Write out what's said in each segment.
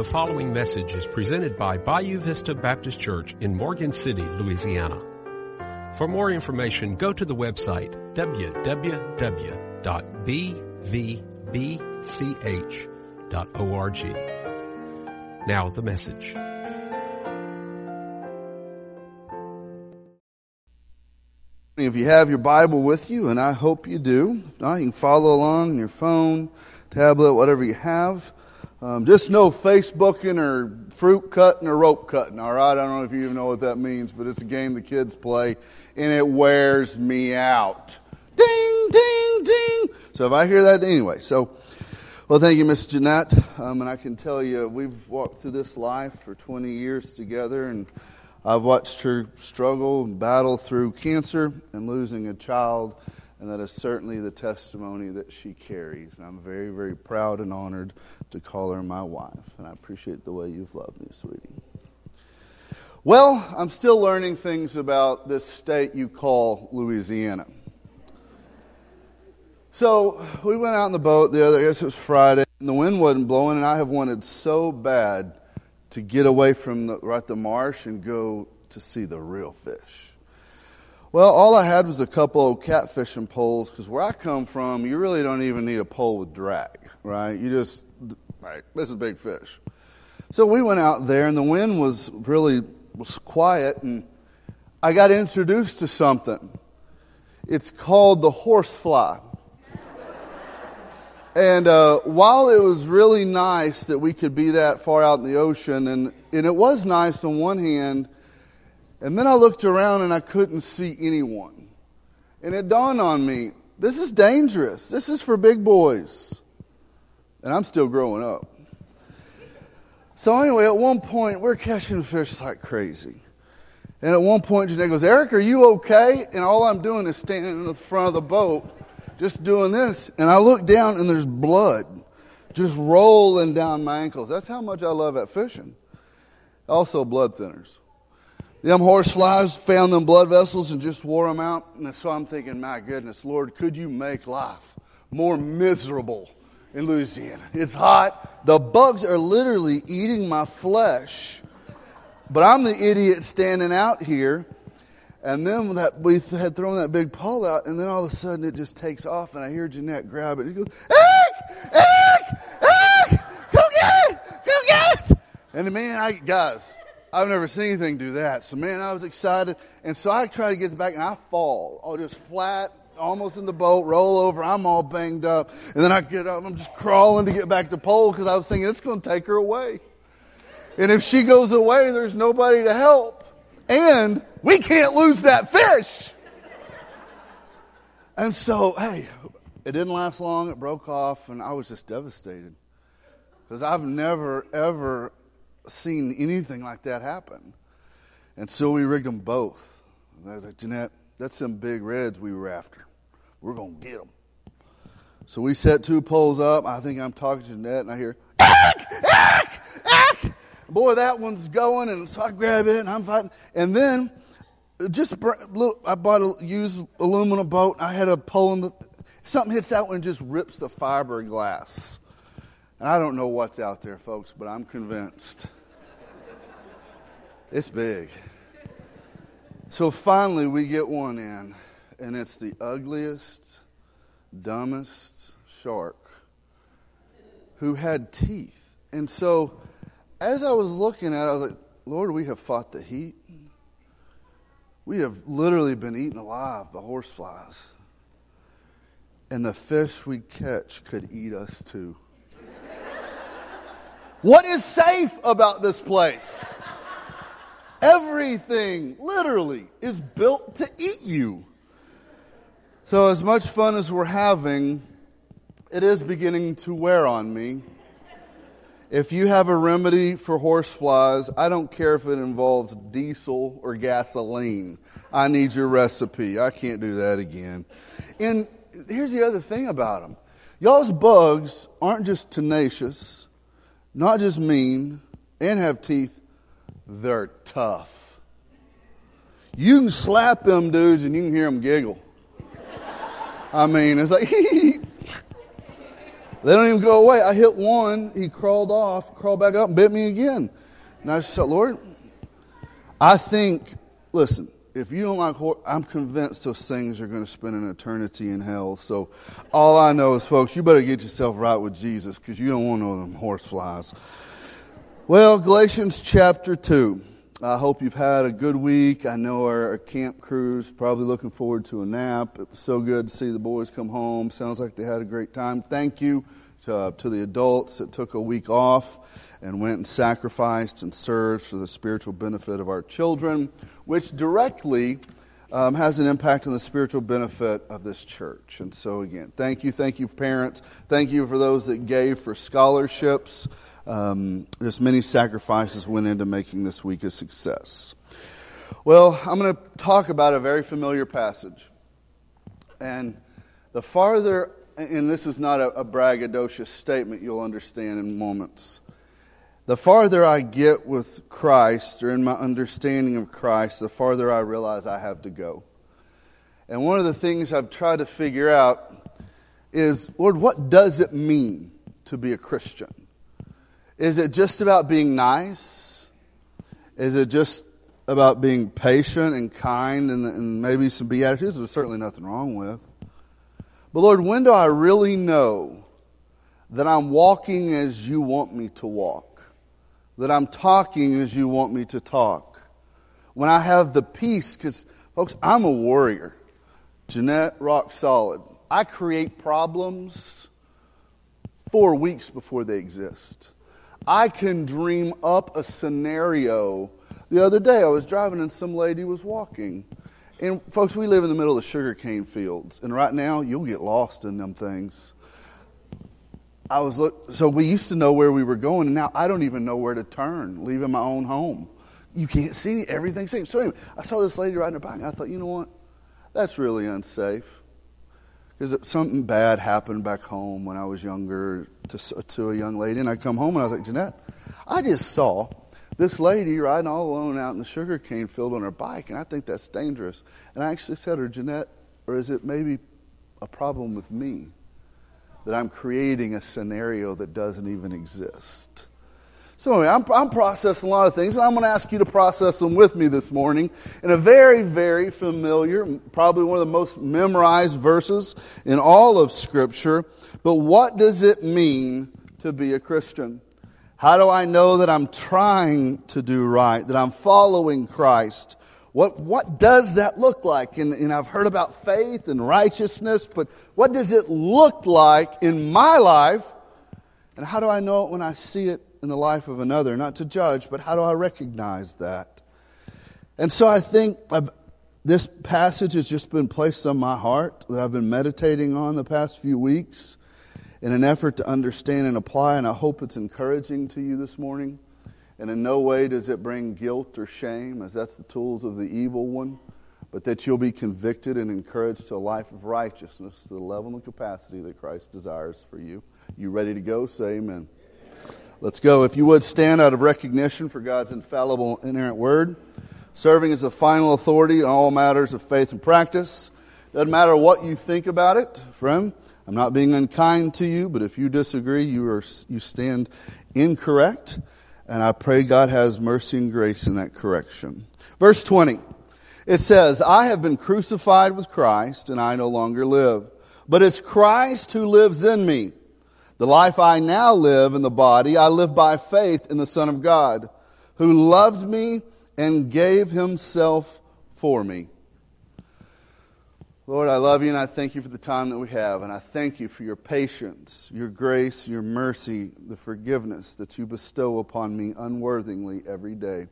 The following message is presented by Bayou Vista Baptist Church in Morgan City, Louisiana. For more information, go to the website www.bvbch.org. Now the message. If you have your Bible with you, and I hope you do, you can follow along on your phone, tablet, whatever you have. Um, just no Facebooking or fruit cutting or rope cutting, all right? I don't know if you even know what that means, but it's a game the kids play, and it wears me out. Ding, ding, ding. So if I hear that, anyway. So, well, thank you, Miss Jeanette. Um, and I can tell you, we've walked through this life for 20 years together, and I've watched her struggle and battle through cancer and losing a child and that is certainly the testimony that she carries. And I'm very, very proud and honored to call her my wife, and I appreciate the way you've loved me, sweetie. Well, I'm still learning things about this state you call Louisiana. So we went out in the boat the other, I guess it was Friday, and the wind wasn't blowing, and I have wanted so bad to get away from the, right the marsh and go to see the real fish. Well, all I had was a couple of catfishing poles because where I come from, you really don't even need a pole with drag, right? You just, right, this is big fish. So we went out there and the wind was really was quiet and I got introduced to something. It's called the horsefly. and uh, while it was really nice that we could be that far out in the ocean, and, and it was nice on one hand, and then I looked around and I couldn't see anyone. And it dawned on me this is dangerous. This is for big boys. And I'm still growing up. So, anyway, at one point, we're catching fish like crazy. And at one point, Jeanette goes, Eric, are you okay? And all I'm doing is standing in the front of the boat, just doing this. And I look down and there's blood just rolling down my ankles. That's how much I love at fishing. Also, blood thinners. Them horse flies found them blood vessels and just wore them out. And so I'm thinking, my goodness, Lord, could you make life more miserable in Louisiana? It's hot. The bugs are literally eating my flesh. But I'm the idiot standing out here. And then that we had thrown that big pole out, and then all of a sudden it just takes off, and I hear Jeanette grab it. He goes, Eric! Eric! Eric! Come get it! Come get it! And the man, I, guys, I've never seen anything do that. So man, I was excited. And so I try to get back and I fall. Oh, just flat, almost in the boat, roll over. I'm all banged up. And then I get up. I'm just crawling to get back to pole because I was thinking it's going to take her away. And if she goes away, there's nobody to help. And we can't lose that fish. And so, hey, it didn't last long. It broke off and I was just devastated. Because I've never, ever seen anything like that happen. And so we rigged them both. And I was like, Jeanette, that's some big reds we were after. We're going to get them. So we set two poles up. I think I'm talking to Jeanette, and I hear, Ack! Ack! Ack! Boy, that one's going, and so I grab it, and I'm fighting. And then, just I bought a used aluminum boat. I had a pole in the, something hits that one and just rips the fiberglass. And I don't know what's out there, folks, but I'm convinced. It's big. So finally, we get one in, and it's the ugliest, dumbest shark who had teeth. And so, as I was looking at it, I was like, Lord, we have fought the heat. We have literally been eaten alive by horseflies. And the fish we catch could eat us too. What is safe about this place? Everything, literally, is built to eat you. So, as much fun as we're having, it is beginning to wear on me. If you have a remedy for horse flies, I don't care if it involves diesel or gasoline. I need your recipe. I can't do that again. And here's the other thing about them y'all's bugs aren't just tenacious, not just mean and have teeth, they're tough. You can slap them dudes and you can hear them giggle. I mean, it's like, They don't even go away. I hit one, he crawled off, crawled back up, and bit me again. And I said, Lord, I think, listen, if you don't like horse, I'm convinced those things are going to spend an eternity in hell. So all I know is, folks, you better get yourself right with Jesus because you don't want them horse flies. Well, Galatians chapter 2. I hope you've had a good week. I know our, our camp crew's probably looking forward to a nap. It was so good to see the boys come home. Sounds like they had a great time. Thank you to, uh, to the adults that took a week off and went and sacrificed and served for the spiritual benefit of our children, which directly um, has an impact on the spiritual benefit of this church. And so, again, thank you, thank you, parents. Thank you for those that gave for scholarships. Um, just many sacrifices went into making this week a success. Well, I'm going to talk about a very familiar passage. And the farther, and this is not a, a braggadocious statement, you'll understand in moments. The farther I get with Christ or in my understanding of Christ, the farther I realize I have to go. And one of the things I've tried to figure out is, Lord, what does it mean to be a Christian? Is it just about being nice? Is it just about being patient and kind and, and maybe some beatitudes? There's certainly nothing wrong with. But Lord, when do I really know that I'm walking as you want me to walk? That I'm talking as you want me to talk? When I have the peace, because folks, I'm a warrior. Jeanette, rock solid. I create problems four weeks before they exist. I can dream up a scenario. The other day, I was driving and some lady was walking. And folks, we live in the middle of the sugarcane fields, and right now you'll get lost in them things. I was look, so we used to know where we were going, and now I don't even know where to turn, leaving my own home. You can't see everything. So anyway, I saw this lady riding her bike, I thought, you know what? That's really unsafe because something bad happened back home when I was younger to, to a young lady, and I come home and I was like, Jeanette, I just saw this lady riding all alone out in the sugarcane field on her bike, and I think that's dangerous. And I actually said to her, Jeanette, or is it maybe a problem with me that I'm creating a scenario that doesn't even exist? So anyway, I'm, I'm processing a lot of things, and I'm going to ask you to process them with me this morning in a very, very familiar, probably one of the most memorized verses in all of Scripture. But what does it mean to be a Christian? How do I know that I'm trying to do right, that I'm following Christ? What, what does that look like? And, and I've heard about faith and righteousness, but what does it look like in my life? And how do I know it when I see it in the life of another, not to judge, but how do I recognize that? And so I think I've, this passage has just been placed on my heart that I've been meditating on the past few weeks in an effort to understand and apply, and I hope it's encouraging to you this morning. And in no way does it bring guilt or shame, as that's the tools of the evil one, but that you'll be convicted and encouraged to a life of righteousness to the level and capacity that Christ desires for you. You ready to go? Say amen. Let's go. If you would stand out of recognition for God's infallible, inerrant word, serving as the final authority in all matters of faith and practice. Doesn't matter what you think about it, friend. I'm not being unkind to you, but if you disagree, you are you stand incorrect, and I pray God has mercy and grace in that correction. Verse 20. It says, I have been crucified with Christ, and I no longer live. But it's Christ who lives in me. The life I now live in the body, I live by faith in the Son of God, who loved me and gave himself for me. Lord, I love you and I thank you for the time that we have. And I thank you for your patience, your grace, your mercy, the forgiveness that you bestow upon me unworthingly every day.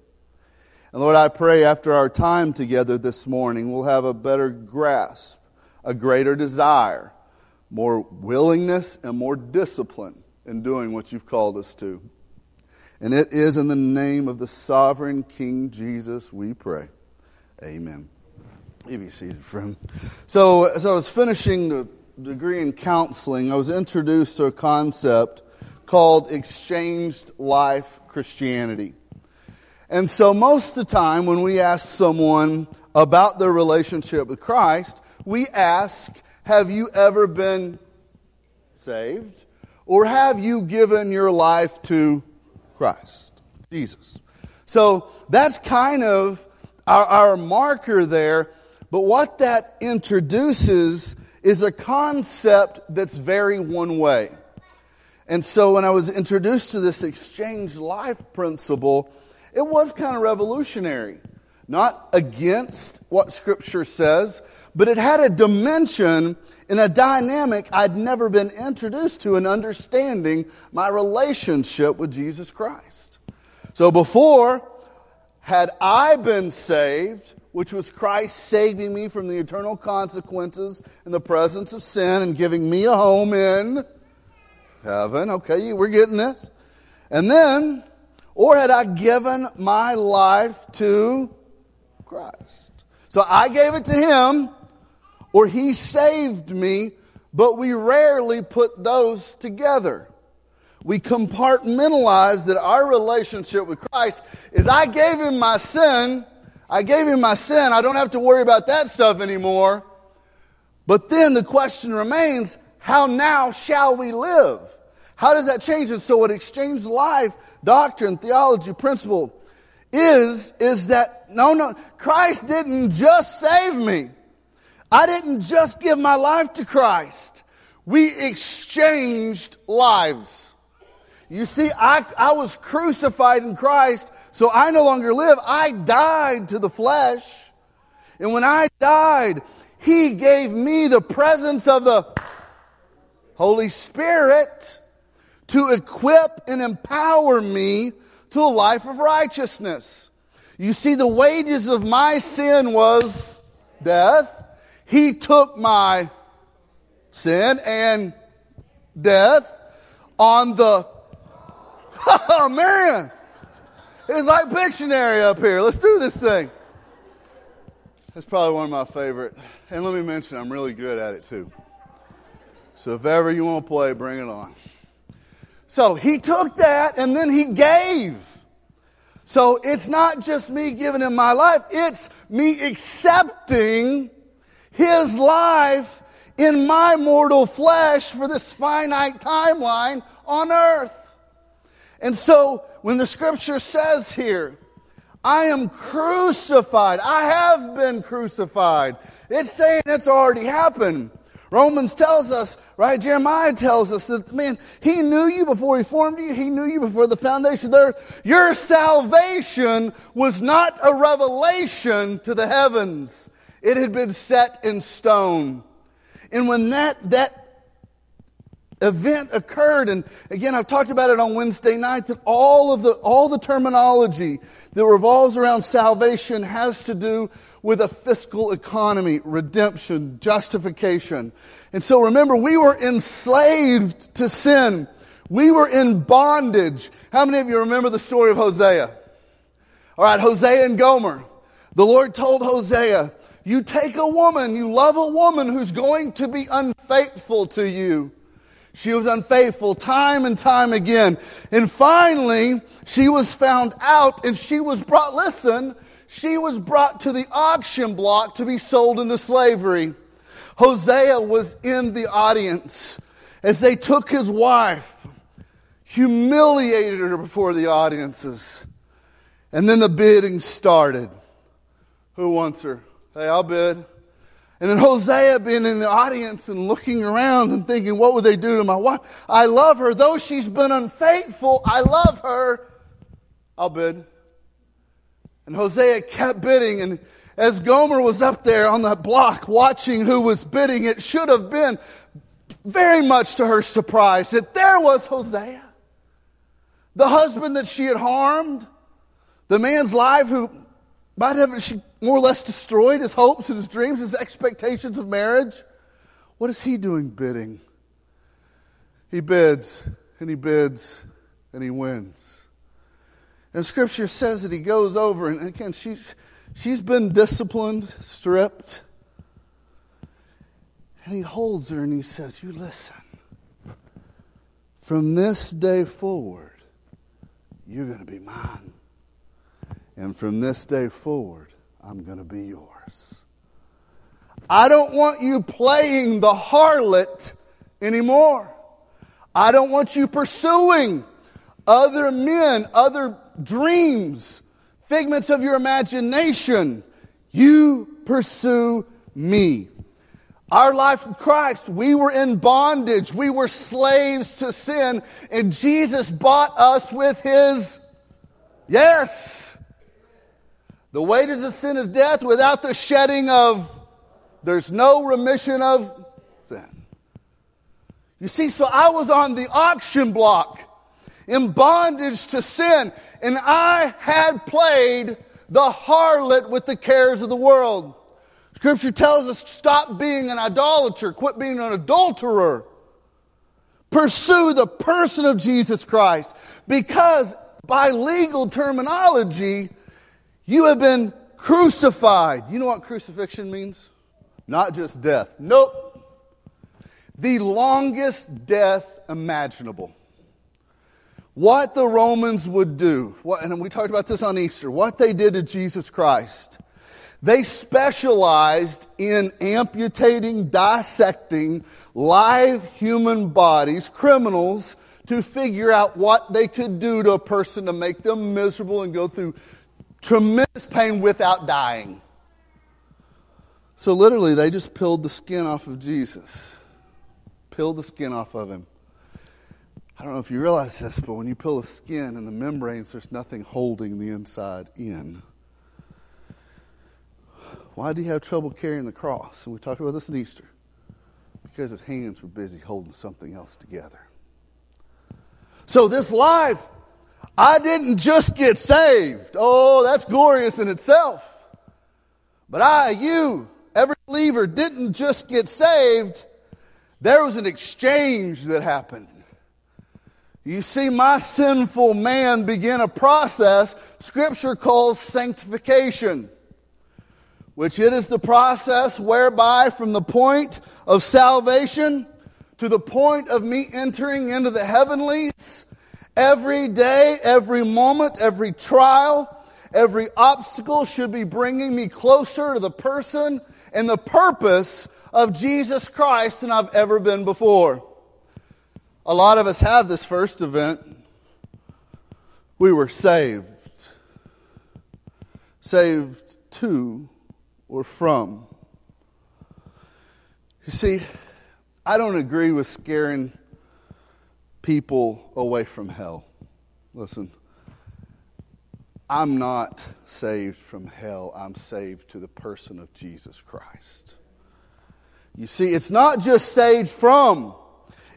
And Lord, I pray after our time together this morning, we'll have a better grasp, a greater desire more willingness and more discipline in doing what you've called us to. And it is in the name of the sovereign King Jesus we pray. Amen. You be seated, friend. So, as I was finishing the degree in counseling, I was introduced to a concept called exchanged life Christianity. And so, most of the time, when we ask someone about their relationship with Christ, we ask, have you ever been saved? Or have you given your life to Christ, Jesus? So that's kind of our, our marker there. But what that introduces is a concept that's very one way. And so when I was introduced to this exchange life principle, it was kind of revolutionary. Not against what Scripture says, but it had a dimension and a dynamic I'd never been introduced to in understanding my relationship with Jesus Christ. So before, had I been saved, which was Christ saving me from the eternal consequences in the presence of sin and giving me a home in heaven. Okay, we're getting this. And then, or had I given my life to Christ? So I gave it to Him, or He saved me, but we rarely put those together. We compartmentalize that our relationship with Christ is I gave Him my sin, I gave Him my sin, I don't have to worry about that stuff anymore. But then the question remains, how now shall we live? How does that change it? So what exchange life, doctrine, theology, principle is, is that no, no, Christ didn't just save me. I didn't just give my life to Christ. We exchanged lives. You see, I, I was crucified in Christ, so I no longer live. I died to the flesh. And when I died, He gave me the presence of the Holy Spirit to equip and empower me to a life of righteousness. You see, the wages of my sin was death. He took my sin and death on the. Oh, man! It's like Pictionary up here. Let's do this thing. That's probably one of my favorite. And let me mention, I'm really good at it too. So if ever you want to play, bring it on. So he took that and then he gave. So it's not just me giving him my life, it's me accepting his life in my mortal flesh for this finite timeline on earth. And so when the scripture says here, I am crucified, I have been crucified, it's saying it's already happened. Romans tells us, right? Jeremiah tells us that, man, he knew you before he formed you. He knew you before the foundation of the earth. Your salvation was not a revelation to the heavens. It had been set in stone. And when that, that event occurred, and again, I've talked about it on Wednesday night, that all of the, all the terminology that revolves around salvation has to do with a fiscal economy, redemption, justification. And so remember, we were enslaved to sin. We were in bondage. How many of you remember the story of Hosea? All right, Hosea and Gomer. The Lord told Hosea, you take a woman, you love a woman who's going to be unfaithful to you. She was unfaithful time and time again. And finally, she was found out and she was brought, listen, she was brought to the auction block to be sold into slavery. Hosea was in the audience as they took his wife, humiliated her before the audiences. And then the bidding started. Who wants her? Hey, I'll bid. And then Hosea being in the audience and looking around and thinking, what would they do to my wife? I love her. Though she's been unfaithful, I love her. I'll bid. And Hosea kept bidding. And as Gomer was up there on the block watching who was bidding, it should have been very much to her surprise that there was Hosea, the husband that she had harmed, the man's life who might have she more or less destroyed his hopes and his dreams, his expectations of marriage. What is he doing bidding? He bids and he bids and he wins. And scripture says that he goes over, and again, she's, she's been disciplined, stripped. And he holds her and he says, You listen. From this day forward, you're going to be mine. And from this day forward, I'm going to be yours. I don't want you playing the harlot anymore. I don't want you pursuing other men, other dreams, figments of your imagination. You pursue me. Our life with Christ, we were in bondage. We were slaves to sin, and Jesus bought us with his yes. The wages of sin is death without the shedding of, there's no remission of sin. You see, so I was on the auction block in bondage to sin, and I had played the harlot with the cares of the world. Scripture tells us stop being an idolater, quit being an adulterer. Pursue the person of Jesus Christ because by legal terminology, you have been crucified. You know what crucifixion means? Not just death. Nope. The longest death imaginable. What the Romans would do, what, and we talked about this on Easter, what they did to Jesus Christ they specialized in amputating, dissecting live human bodies, criminals, to figure out what they could do to a person to make them miserable and go through tremendous pain without dying. So literally, they just peeled the skin off of Jesus. Peeled the skin off of him. I don't know if you realize this, but when you peel the skin and the membranes, there's nothing holding the inside in. Why did he have trouble carrying the cross? And we talked about this in Easter. Because his hands were busy holding something else together. So this life, I didn't just get saved. Oh, that's glorious in itself. But I, you, every believer didn't just get saved. There was an exchange that happened. You see, my sinful man began a process Scripture calls sanctification which it is the process whereby from the point of salvation to the point of me entering into the heavenlies, every day, every moment, every trial, every obstacle should be bringing me closer to the person and the purpose of Jesus Christ than I've ever been before. A lot of us have this first event. We were saved. Saved to or from. You see, I don't agree with scaring people away from hell. Listen, I'm not saved from hell, I'm saved to the person of Jesus Christ. You see, it's not just saved from,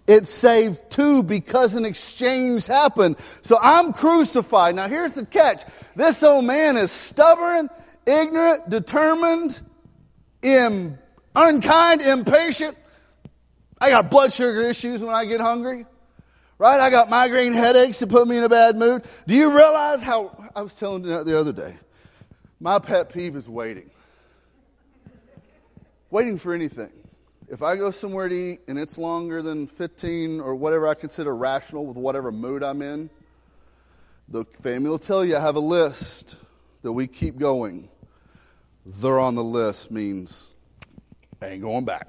it's saved to because an exchange happened. So I'm crucified. Now here's the catch. This old man is stubborn ignorant, determined, Im- unkind, impatient. I got blood sugar issues when I get hungry. Right? I got migraine headaches that put me in a bad mood. Do you realize how, I was telling you the other day, my pet peeve is waiting. Waiting for anything. If I go somewhere to eat and it's longer than 15 or whatever I consider rational with whatever mood I'm in, the family will tell you I have a list that we keep going they're on the list means ain't going back,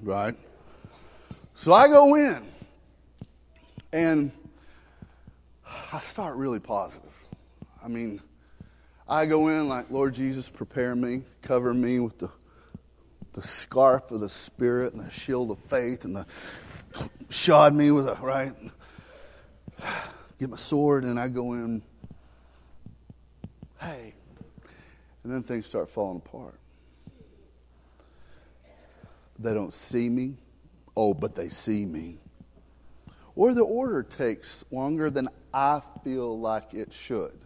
right? So I go in and I start really positive. I mean, I go in like, Lord Jesus, prepare me, cover me with the, the scarf of the Spirit and the shield of faith and the shod me with a, right? Get my sword and I go in, hey, and then things start falling apart. They don't see me. Oh, but they see me. Or the order takes longer than I feel like it should.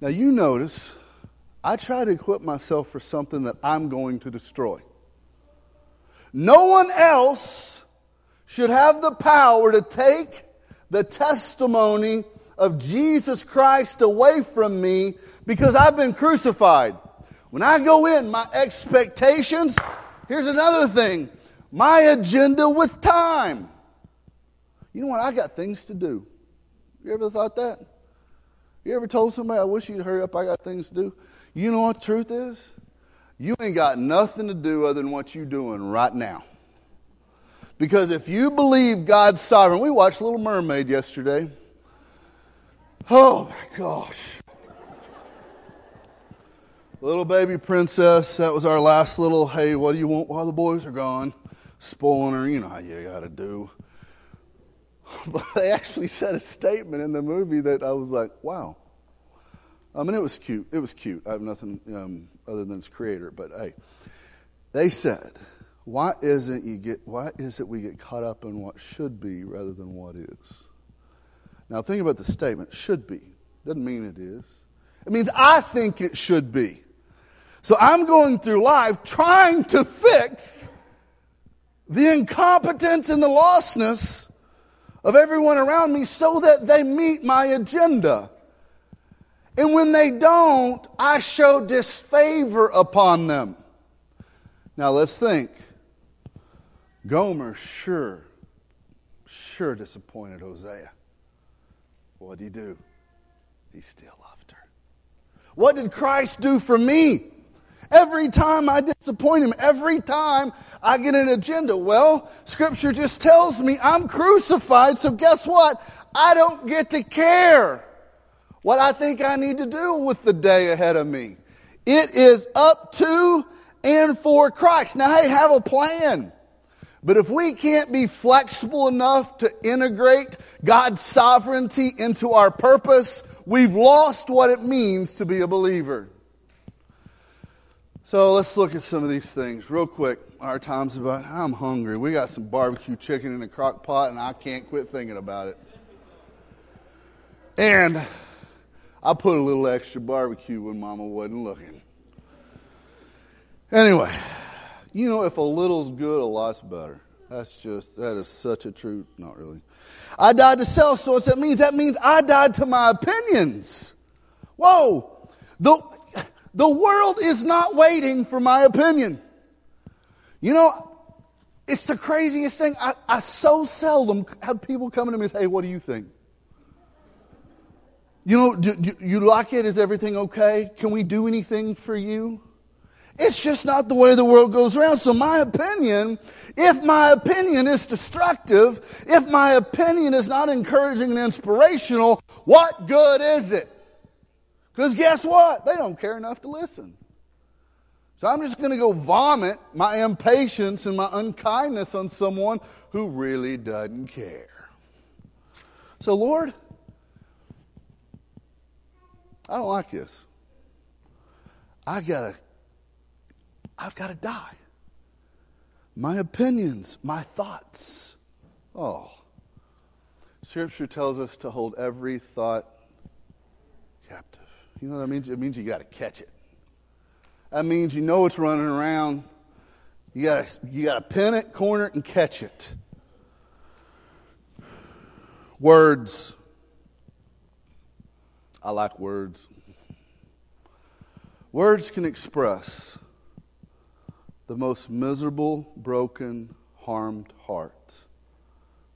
Now, you notice I try to equip myself for something that I'm going to destroy. No one else should have the power to take the testimony of Jesus Christ away from me because I've been crucified. When I go in, my expectations, here's another thing my agenda with time. You know what? I got things to do. You ever thought that? You ever told somebody, I wish you'd hurry up, I got things to do? You know what the truth is? You ain't got nothing to do other than what you're doing right now. Because if you believe God's sovereign, we watched Little Mermaid yesterday. Oh my gosh. Little baby princess, that was our last little, hey, what do you want while the boys are gone? Spoiling her, you know how you gotta do. But they actually said a statement in the movie that I was like, wow. I mean, it was cute. It was cute. I have nothing um, other than its creator, but hey, they said, why isn't you get? Why is it we get caught up in what should be rather than what is? Now, think about the statement. Should be doesn't mean it is. It means I think it should be. So I'm going through life trying to fix the incompetence and the lostness of everyone around me so that they meet my agenda. And when they don't, I show disfavor upon them. Now let's think. Gomer sure, sure disappointed Hosea. What did he do? He still loved her. What did Christ do for me? Every time I disappoint him, every time I get an agenda, well, scripture just tells me I'm crucified, so guess what? I don't get to care what I think I need to do with the day ahead of me. It is up to and for Christ. Now, hey, have a plan. But if we can't be flexible enough to integrate God's sovereignty into our purpose, we've lost what it means to be a believer. So let's look at some of these things real quick. Our time's about, I'm hungry. We got some barbecue chicken in the crock pot, and I can't quit thinking about it. And I put a little extra barbecue when Mama wasn't looking. Anyway, you know, if a little's good, a lot's better. That's just, that is such a truth. Not really. I died to self, so what's that means? That means I died to my opinions. Whoa. The, the world is not waiting for my opinion. You know, it's the craziest thing. I, I so seldom have people coming to me and say, hey, what do you think? You know, do, do you like it? Is everything okay? Can we do anything for you? It's just not the way the world goes around. So my opinion, if my opinion is destructive, if my opinion is not encouraging and inspirational, what good is it? Because guess what? They don't care enough to listen. So I'm just going to go vomit my impatience and my unkindness on someone who really doesn't care. So, Lord, I don't like this. I gotta I've got to die. My opinions, my thoughts. Oh. Scripture tells us to hold every thought captive. You know what that means? It means you got to catch it. That means you know it's running around. You got you to pin it, corner it, and catch it. Words. I like words. Words can express the most miserable, broken, harmed heart,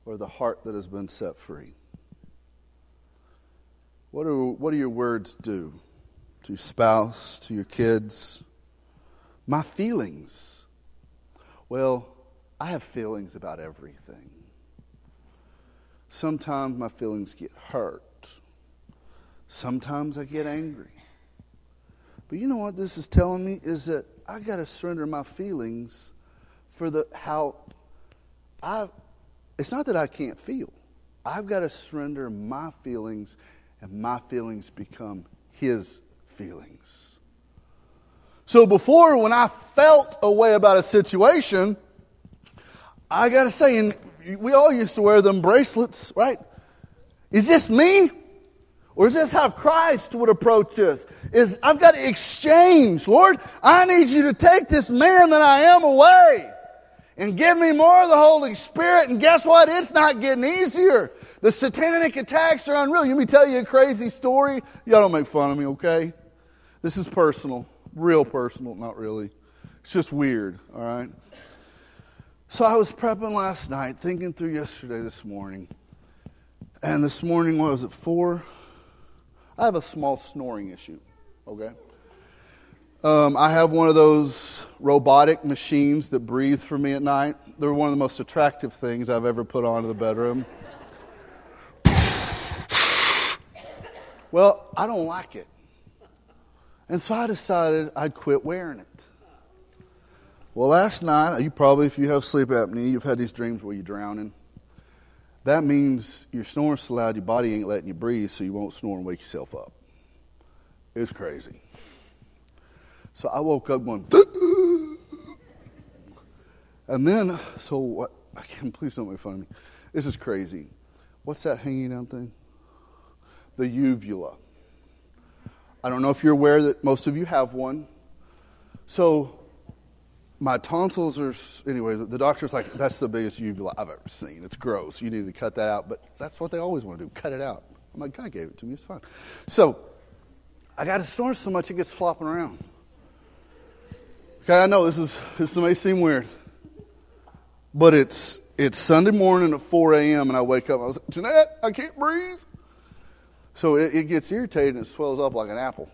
or the heart that has been set free. What do, what do your words do to your spouse, to your kids? My feelings. Well, I have feelings about everything. Sometimes my feelings get hurt. Sometimes I get angry. But you know what this is telling me is that I got to surrender my feelings for the how I. It's not that I can't feel. I've got to surrender my feelings, and my feelings become His feelings. So before, when I felt a way about a situation, I got to say, and we all used to wear them bracelets, right? Is this me? Or is this how Christ would approach this? Is I've got to exchange. Lord, I need you to take this man that I am away and give me more of the Holy Spirit. And guess what? It's not getting easier. The satanic attacks are unreal. Let me tell you a crazy story. Y'all don't make fun of me, okay? This is personal. Real personal, not really. It's just weird, all right? So I was prepping last night, thinking through yesterday, this morning. And this morning, what was it, 4? I have a small snoring issue, okay? Um, I have one of those robotic machines that breathe for me at night. They're one of the most attractive things I've ever put onto the bedroom. Well, I don't like it. And so I decided I'd quit wearing it. Well, last night, you probably, if you have sleep apnea, you've had these dreams where you're drowning. That means you're snoring so loud your body ain't letting you breathe, so you won't snore and wake yourself up. It's crazy. So I woke up going, and then, so what? I can't, please don't make fun of me. This is crazy. What's that hanging down thing? The uvula. I don't know if you're aware that most of you have one. So my tonsils are anyway the doctor's like that's the biggest uvula i've ever seen. It's gross. You need to cut that out. But that's what they always want to do cut it out. I'm like god gave it to me. It's fine. So i got to snore so much it gets flopping around. Okay i know this is this may seem weird but it's it's sunday morning at 4 a.m and i wake up. I was like jeanette i can't breathe so it, it gets irritated and it swells up like an apple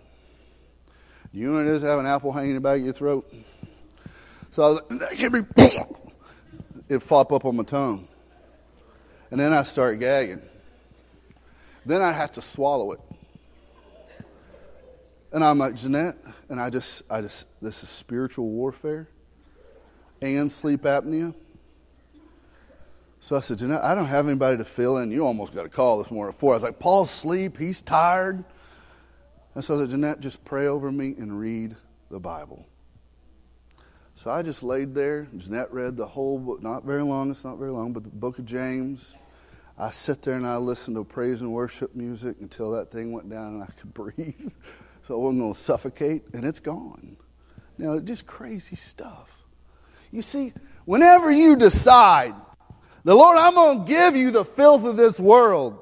you know what it is to have an apple hanging in the back of your throat so I was like, that can't be. It'd flop up on my tongue. And then I start gagging. Then I have to swallow it. And I'm like, Jeanette, and I just, I just, this is spiritual warfare and sleep apnea. So I said, Jeanette, I don't have anybody to fill in. You almost got a call this morning at four. I was like, Paul's asleep. He's tired. And so I said, Jeanette, just pray over me and read the Bible. So I just laid there. Jeanette read the whole book, not very long, it's not very long, but the book of James. I sit there and I listened to praise and worship music until that thing went down and I could breathe. so I wasn't going to suffocate, and it's gone. Now, just crazy stuff. You see, whenever you decide, the Lord, I'm going to give you the filth of this world.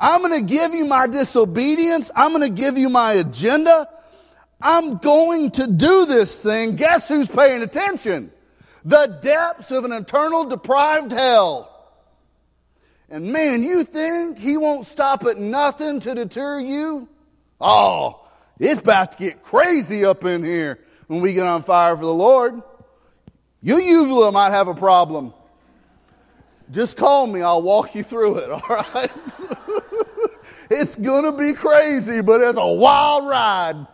I'm going to give you my disobedience. I'm going to give you my agenda. I'm going to do this thing. Guess who's paying attention? The depths of an eternal deprived hell. And man, you think he won't stop at nothing to deter you? Oh, it's about to get crazy up in here when we get on fire for the Lord. You uvula might have a problem. Just call me, I'll walk you through it, all right? it's gonna be crazy, but it's a wild ride.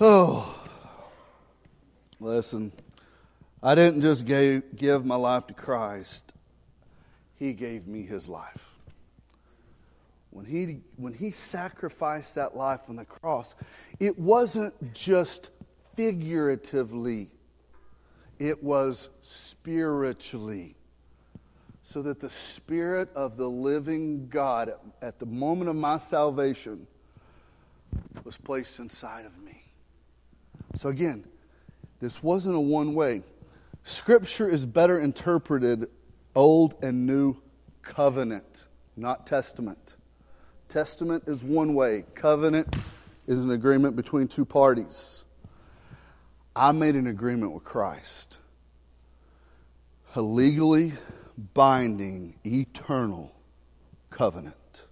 Oh, listen, I didn't just gave, give my life to Christ, He gave me His life. When he, when he sacrificed that life on the cross, it wasn't just figuratively, it was spiritually. So that the Spirit of the living God at the moment of my salvation was placed inside of me. So again, this wasn't a one way. Scripture is better interpreted Old and New Covenant, not Testament. Testament is one way, covenant is an agreement between two parties. I made an agreement with Christ, legally binding, eternal covenant.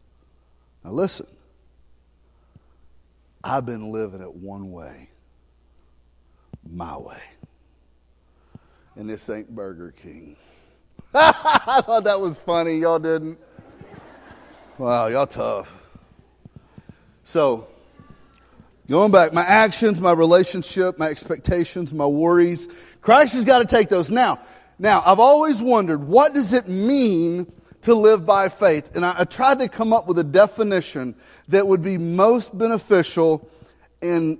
Now, listen, I've been living it one way my way. And this ain't Burger King. I thought that was funny. Y'all didn't? Wow, y'all tough. So, going back, my actions, my relationship, my expectations, my worries, Christ has got to take those. Now, now, I've always wondered, what does it mean to live by faith? And I, I tried to come up with a definition that would be most beneficial and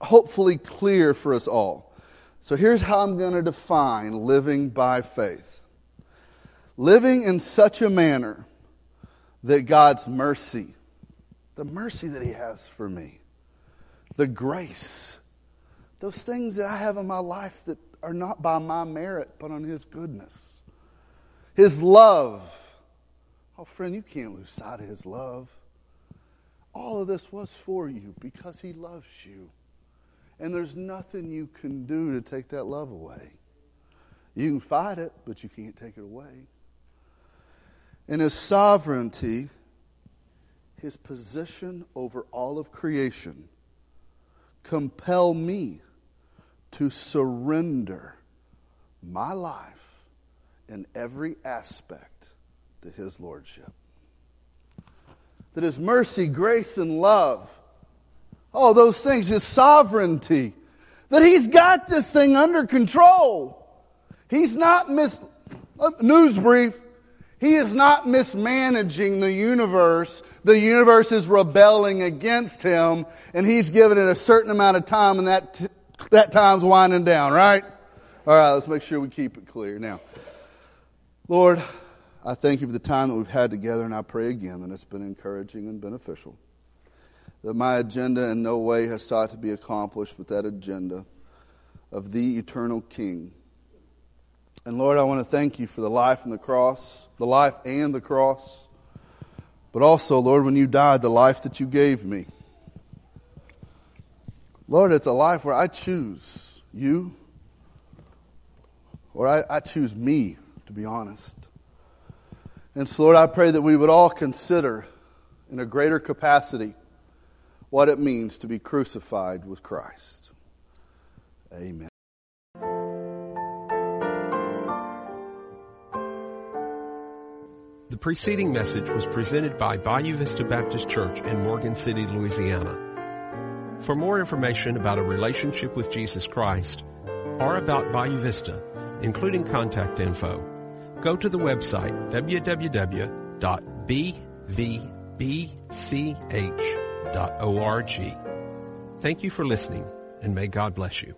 hopefully clear for us all. So here's how I'm going to define living by faith living in such a manner that God's mercy, the mercy that He has for me, the grace, those things that I have in my life that are not by my merit, but on His goodness, His love. Oh, friend, you can't lose sight of His love. All of this was for you because He loves you. And there's nothing you can do to take that love away. You can fight it, but you can't take it away. In his sovereignty, his position over all of creation compel me to surrender my life in every aspect to His Lordship. That His mercy, grace, and love, all those things, His sovereignty, that He's got this thing under control. He's not mis. Uh, news brief. He is not mismanaging the universe. The universe is rebelling against him, and he's given it a certain amount of time, and that, t- that time's winding down, right? All right, let's make sure we keep it clear. Now, Lord, I thank you for the time that we've had together, and I pray again that it's been encouraging and beneficial. That my agenda in no way has sought to be accomplished with that agenda of the eternal King and Lord, I want to thank you for the life and the cross, the life and the cross. But also, Lord, when you died, the life that you gave me. Lord, it's a life where I choose you, or I, I choose me, to be honest. And so, Lord, I pray that we would all consider in a greater capacity what it means to be crucified with Christ. Amen. The preceding message was presented by Bayou Vista Baptist Church in Morgan City, Louisiana. For more information about a relationship with Jesus Christ or about Bayou Vista, including contact info, go to the website www.bvbch.org. Thank you for listening, and may God bless you.